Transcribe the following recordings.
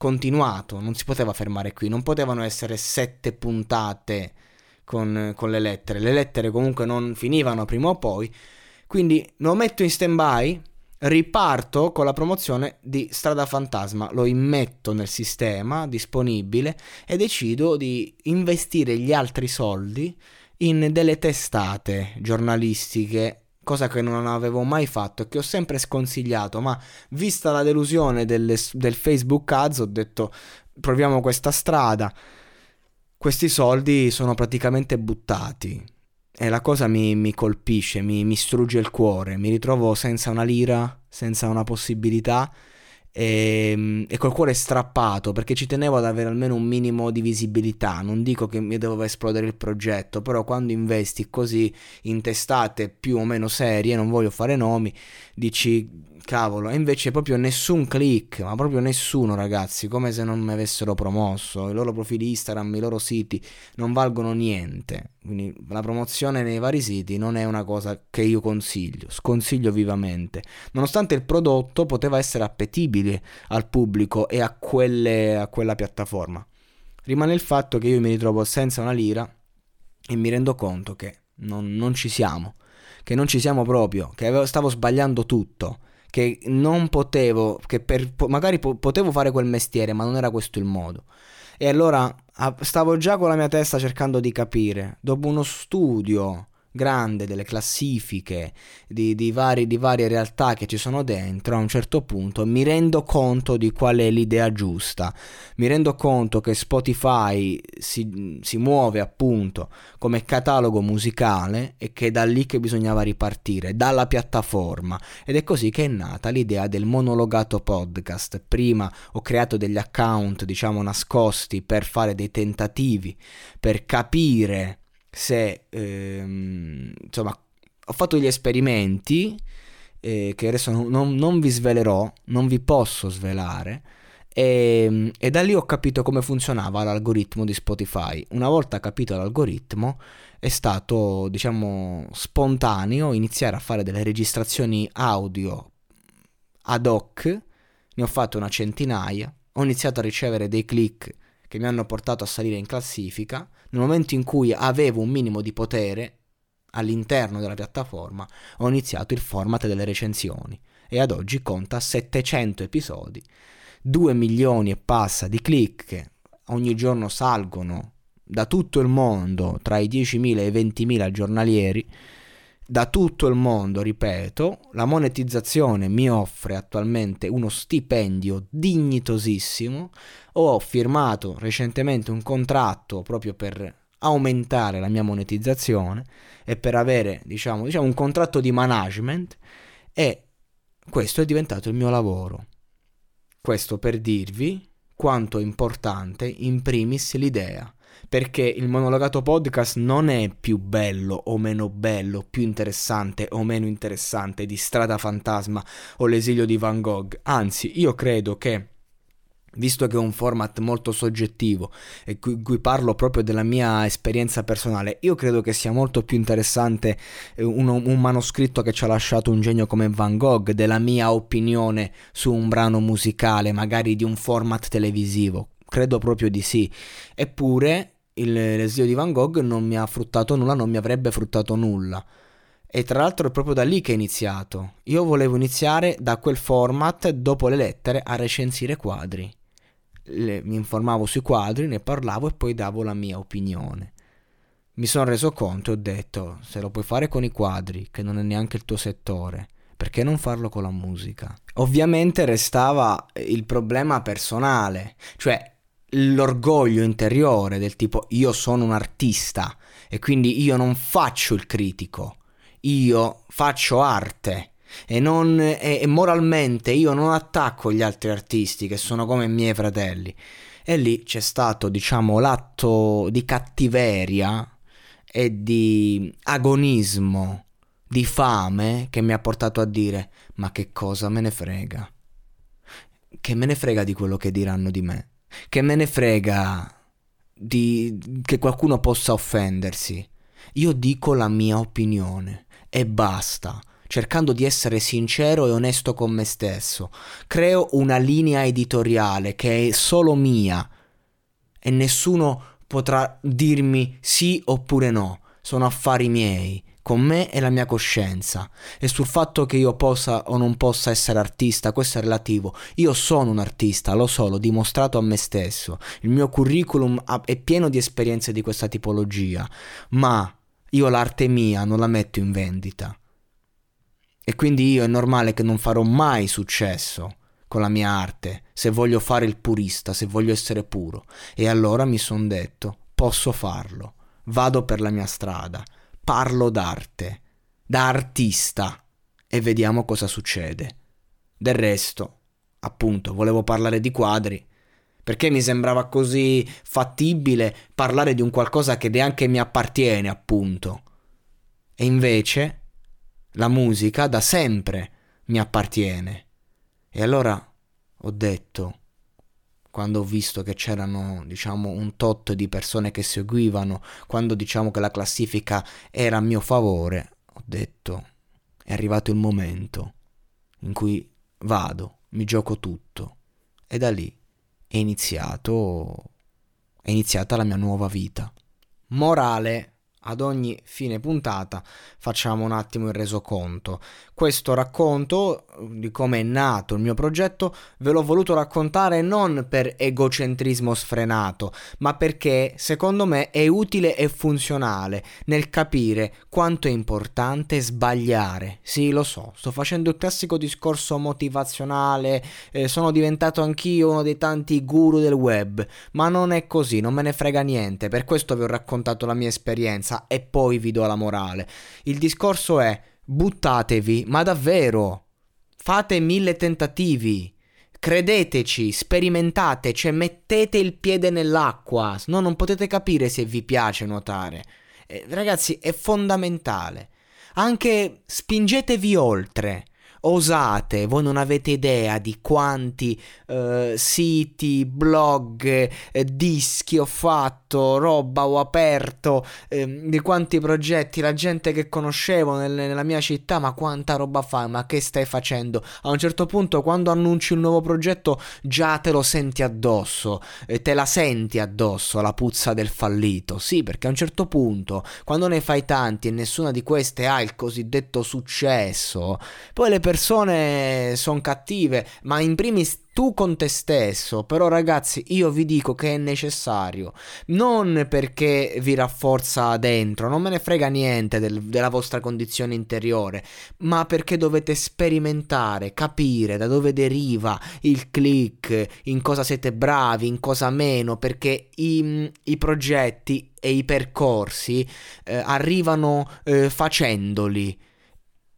continuato, non si poteva fermare qui, non potevano essere sette puntate con, con, le lettere, le lettere comunque non finivano prima o poi, quindi lo metto in stand by, riparto con la promozione di Strada Fantasma, lo immetto nel sistema disponibile e decido di investire gli altri soldi in delle testate giornalistiche cosa che non avevo mai fatto e che ho sempre sconsigliato, ma vista la delusione delle, del Facebook Ads ho detto proviamo questa strada. Questi soldi sono praticamente buttati e la cosa mi, mi colpisce, mi, mi strugge il cuore, mi ritrovo senza una lira, senza una possibilità e, ehm, e, col cuore strappato perché ci tenevo ad avere almeno un minimo di visibilità. Non dico che mi doveva esplodere il progetto, però quando investi così in testate più o meno serie, non voglio fare nomi, dici cavolo, e invece proprio nessun click, ma proprio nessuno ragazzi, come se non mi avessero promosso, i loro profili Instagram, i loro siti non valgono niente, quindi la promozione nei vari siti non è una cosa che io consiglio, sconsiglio vivamente, nonostante il prodotto poteva essere appetibile al pubblico e a, quelle, a quella piattaforma. Rimane il fatto che io mi ritrovo senza una lira e mi rendo conto che non, non ci siamo, che non ci siamo proprio, che stavo sbagliando tutto che non potevo, che per, magari po- potevo fare quel mestiere, ma non era questo il modo. E allora stavo già con la mia testa cercando di capire, dopo uno studio grande delle classifiche di, di, vari, di, varie realtà che ci sono dentro, a un certo punto mi rendo conto di qual è l'idea giusta. Mi rendo conto che Spotify si, si muove appunto come catalogo musicale e che è da lì che bisognava ripartire, dalla piattaforma. Ed è così che è nata l'idea del monologato podcast. Prima ho creato degli account, diciamo, nascosti per fare dei tentativi, per capire se ehm, insomma ho fatto degli esperimenti eh, che adesso non, non, vi svelerò, non vi posso svelare. E, e, da lì ho capito come funzionava l'algoritmo di Spotify. Una volta capito l'algoritmo, è stato, diciamo, spontaneo iniziare a fare delle registrazioni audio ad hoc. Ne ho fatto una centinaia. Ho iniziato a ricevere dei click che mi hanno portato a salire in classifica, nel momento in cui avevo un minimo di potere all'interno della piattaforma, ho iniziato il format delle recensioni. E ad oggi conta 700 episodi, 2 milioni e passa di click ogni giorno salgono da tutto il mondo, tra i 10.000 e i 20.000 giornalieri, da tutto il mondo, ripeto, la monetizzazione mi offre attualmente uno stipendio dignitosissimo. Ho firmato recentemente un contratto proprio per aumentare la mia monetizzazione e per avere, diciamo, diciamo un contratto di management e questo è diventato il mio lavoro. Questo per dirvi quanto è importante in primis l'idea perché il monologato podcast non è più bello o meno bello, più interessante o meno interessante di Strada Fantasma o l'esilio di Van Gogh. Anzi, io credo che visto che è un format molto soggettivo e in cui parlo proprio della mia esperienza personale, io credo che sia molto più interessante eh, un, un, manoscritto che ci ha lasciato un genio come Van Gogh, della mia opinione su un brano musicale, magari di un format televisivo. Credo proprio di sì. Eppure il, l'esilio di Van Gogh non mi ha fruttato nulla, non mi avrebbe fruttato nulla. E tra l'altro è proprio da lì che è iniziato. Io volevo iniziare da quel format, dopo le lettere, a recensire quadri. Le, mi informavo sui quadri, ne parlavo e poi davo la mia opinione. Mi sono reso conto e ho detto, se lo puoi fare con i quadri, che non è neanche il tuo settore, perché non farlo con la musica? Ovviamente restava il problema personale, cioè l'orgoglio interiore del tipo io sono un artista e quindi io non faccio il critico, io faccio arte e, non, e, e moralmente io non attacco gli altri artisti che sono come i miei fratelli. E lì c'è stato, diciamo, l'atto di cattiveria e di agonismo, di fame che mi ha portato a dire ma che cosa me ne frega? Che me ne frega di quello che diranno di me? Che me ne frega di che qualcuno possa offendersi? Io dico la mia opinione e basta cercando di essere sincero e onesto con me stesso. Creo una linea editoriale che è solo mia e nessuno potrà dirmi sì oppure no. Sono affari miei, con me e la mia coscienza. E sul fatto che io possa o non possa essere artista, questo è relativo. Io sono un artista, lo so, l'ho dimostrato a me stesso. Il mio curriculum è pieno di esperienze di questa tipologia, ma io l'arte mia non la metto in vendita. E quindi io è normale che non farò mai successo con la mia arte, se voglio fare il purista, se voglio essere puro. E allora mi sono detto, posso farlo, vado per la mia strada, parlo d'arte, da artista, e vediamo cosa succede. Del resto, appunto, volevo parlare di quadri, perché mi sembrava così fattibile parlare di un qualcosa che neanche mi appartiene, appunto. E invece la musica da sempre mi appartiene. E allora ho detto, quando ho visto che c'erano, diciamo, un tot di persone che seguivano, quando diciamo che la classifica era a mio favore, ho detto, è arrivato il momento in cui vado, mi gioco tutto. E da lì è iniziato, è iniziata la mia nuova vita. Morale ad ogni fine puntata facciamo un attimo il resoconto. Questo racconto di come è nato il mio progetto ve l'ho voluto raccontare non per egocentrismo sfrenato, ma perché secondo me è utile e funzionale nel capire quanto è importante sbagliare. Sì, lo so, sto facendo il classico discorso motivazionale, eh, sono diventato anch'io uno dei tanti guru del web, ma non è così, non me ne frega niente, per questo vi ho raccontato la mia esperienza esperienza e poi vi do la morale. Il discorso è buttatevi, ma davvero. Fate mille tentativi. Credeteci, sperimentate, cioè mettete il piede nell'acqua, no non potete capire se vi piace nuotare. Eh, ragazzi, è fondamentale. Anche spingetevi oltre osate, voi non avete idea di quanti uh, siti, blog, eh, dischi ho fatto, roba ho aperto, eh, di quanti progetti, la gente che conoscevo nel, nella mia città, ma quanta roba fai, ma che stai facendo? A un certo punto quando annunci un nuovo progetto già te lo senti addosso, eh, te la senti addosso la puzza del fallito, sì perché a un certo punto quando ne fai tanti e nessuna di queste ha il cosiddetto successo, poi le persone sono cattive, ma in primis tu con te stesso. Però ragazzi, io vi dico che è necessario, non perché vi rafforza dentro, non me ne frega niente del, della vostra condizione interiore, ma perché dovete sperimentare, capire da dove deriva il click, in cosa siete bravi, in cosa meno, perché i, i progetti e i percorsi eh, arrivano eh, facendoli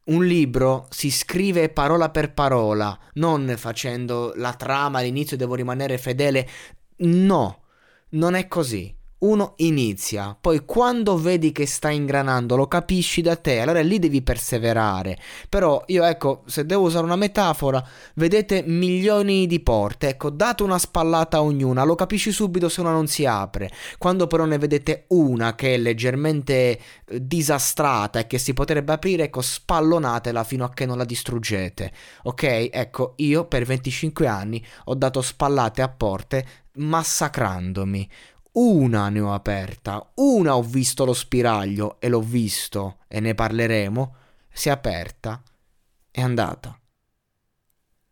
un libro si scrive parola per parola, non facendo la trama all'inizio devo rimanere fedele. No, non è così uno inizia, poi quando vedi che sta ingranando lo capisci da te, allora lì devi perseverare. Però io ecco, se devo usare una metafora, vedete milioni di porte, ecco, date una spallata a ognuna, lo capisci subito se una non si apre. Quando però ne vedete una che è leggermente eh, disastrata e che si potrebbe aprire, ecco, spallonatela fino a che non la distruggete. Ok? Ecco, io per 25 anni ho dato spallate a porte massacrandomi una ne ho aperta, una ho visto lo spiraglio e l'ho visto e ne parleremo, si è aperta, è andata.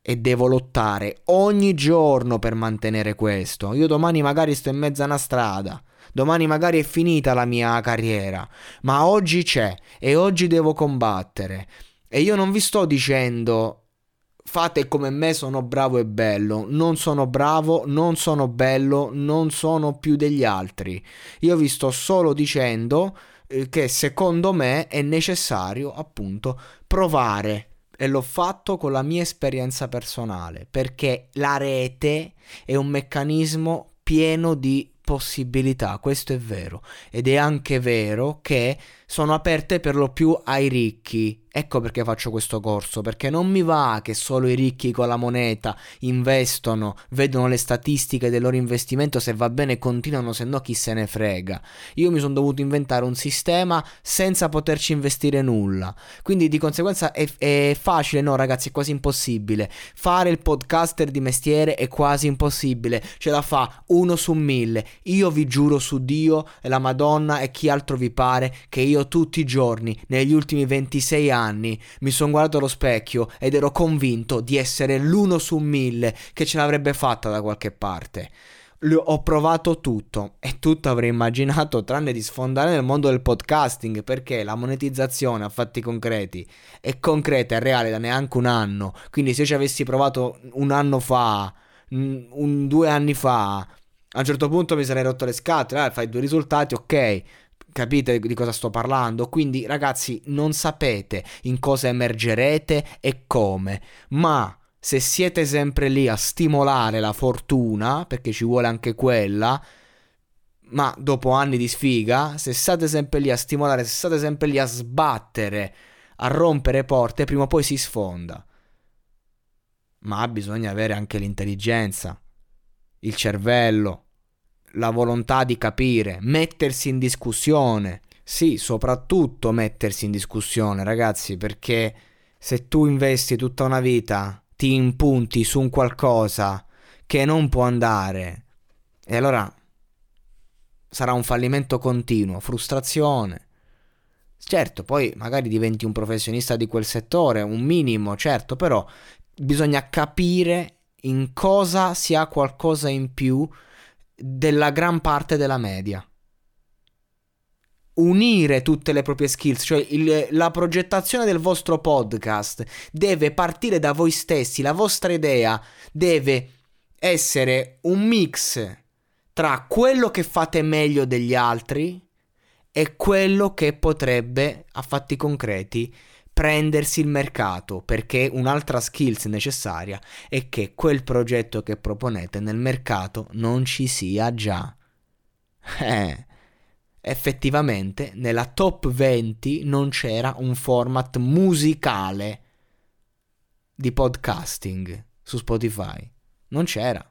E devo lottare ogni giorno per mantenere questo. Io domani magari sto in mezzo a una strada, domani magari è finita la mia carriera, ma oggi c'è e oggi devo combattere. E io non vi sto dicendo fate come me, sono bravo e bello. Non sono bravo, non sono bello, non sono più degli altri. Io vi sto solo dicendo eh, che secondo me è necessario appunto provare. E l'ho fatto con la mia esperienza personale, perché la rete è un meccanismo pieno di possibilità, questo è vero. Ed è anche vero che sono aperte per lo più ai ricchi. Ecco perché faccio questo corso, perché non mi va che solo i ricchi con la moneta investono, vedono le statistiche del loro investimento, se va bene continuano, se no chi se ne frega. Io mi sono dovuto inventare un sistema senza poterci investire nulla. Quindi di conseguenza è, è facile, no ragazzi, è quasi impossibile. Fare il podcaster di mestiere è quasi impossibile, ce la fa uno su mille. Io vi giuro su Dio e la Madonna e chi altro vi pare che io tutti i giorni, negli ultimi 26 anni, mi sono guardato allo specchio ed ero convinto di essere l'uno su mille che ce l'avrebbe fatta da qualche parte. L- ho provato tutto e tutto avrei immaginato tranne di sfondare nel mondo del podcasting perché la monetizzazione a fatti concreti è concreta e reale da neanche un anno. Quindi se ci avessi provato un anno fa, un, due anni fa, a un certo punto mi sarei rotto le scatole, eh, fai due risultati, ok, Capite di cosa sto parlando? Quindi ragazzi non sapete in cosa emergerete e come, ma se siete sempre lì a stimolare la fortuna, perché ci vuole anche quella, ma dopo anni di sfiga, se state sempre lì a stimolare, se state sempre lì a sbattere, a rompere porte, prima o poi si sfonda. Ma bisogna avere anche l'intelligenza, il cervello, la volontà di capire, mettersi in discussione. Sì, soprattutto mettersi in discussione, ragazzi, perché se tu investi tutta una vita, ti impunti su un qualcosa che non può andare, e allora sarà un fallimento continuo, frustrazione. Certo, poi magari diventi un professionista di quel settore, un minimo, certo, però bisogna capire in cosa si ha qualcosa in più della gran parte della media. Unire tutte le proprie skills, cioè il, la progettazione del vostro podcast deve partire da voi stessi, la vostra idea deve essere un mix tra quello che fate meglio degli altri e quello che potrebbe, a fatti concreti, prendersi il mercato perché un'altra skills necessaria è che quel progetto che proponete nel mercato non ci sia già. Eh, effettivamente nella top 20 non c'era un format musicale di podcasting su Spotify. Non c'era.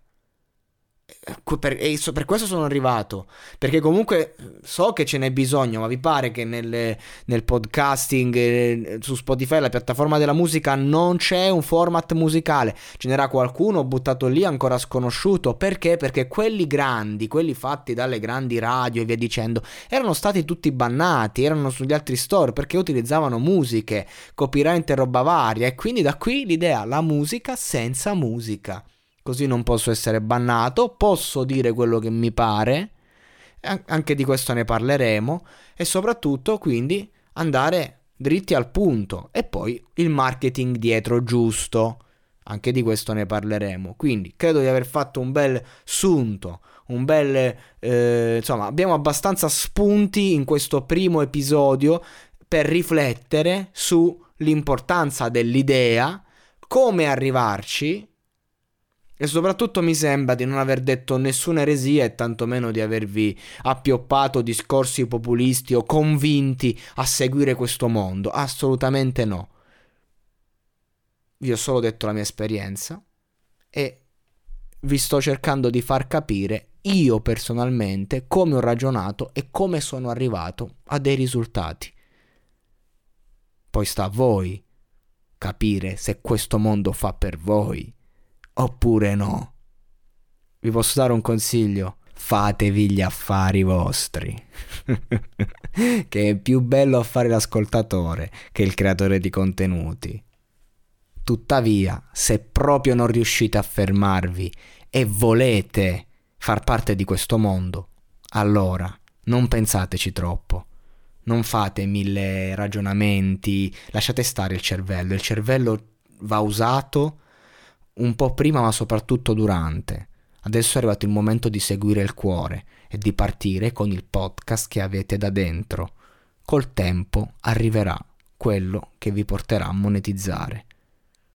Per, e per, questo sono arrivato. Perché comunque so che ce n'è bisogno, ma vi pare che nel, nel podcasting eh, su Spotify, la piattaforma della musica, non c'è un format musicale. Ce n'era qualcuno buttato lì ancora sconosciuto. Perché? Perché quelli grandi, quelli fatti dalle grandi radio e via dicendo, erano stati tutti bannati, erano sugli altri store perché utilizzavano musiche, copyright e roba varia. E quindi da qui l'idea, la musica senza musica così non posso essere bannato, posso dire quello che mi pare, anche di questo ne parleremo, e soprattutto quindi andare dritti al punto e poi il marketing dietro giusto. Anche di questo ne parleremo. Quindi credo di aver fatto un bel sunto, un bel... Eh, insomma, abbiamo abbastanza spunti in questo primo episodio per riflettere sull'importanza dell'idea, come arrivarci e soprattutto mi sembra di non aver detto nessuna eresia e tantomeno di avervi appioppato discorsi populisti o convinti a seguire questo mondo. Assolutamente no. Vi ho solo detto la mia esperienza e vi sto cercando di far capire io personalmente come ho ragionato e come sono arrivato a dei risultati. Poi sta a voi capire se questo mondo fa per voi oppure no. Vi posso dare un consiglio? Fatevi gli affari vostri. che è più bello fare l'ascoltatore che il creatore di contenuti. Tuttavia, se proprio non riuscite a fermarvi e volete far parte di questo mondo, allora non pensateci troppo. Non fate mille ragionamenti, lasciate stare il cervello. Il cervello va usato un po' prima ma soprattutto durante. Adesso è arrivato il momento di seguire il cuore e di partire con il podcast che avete da dentro. Col tempo arriverà quello che vi porterà a monetizzare.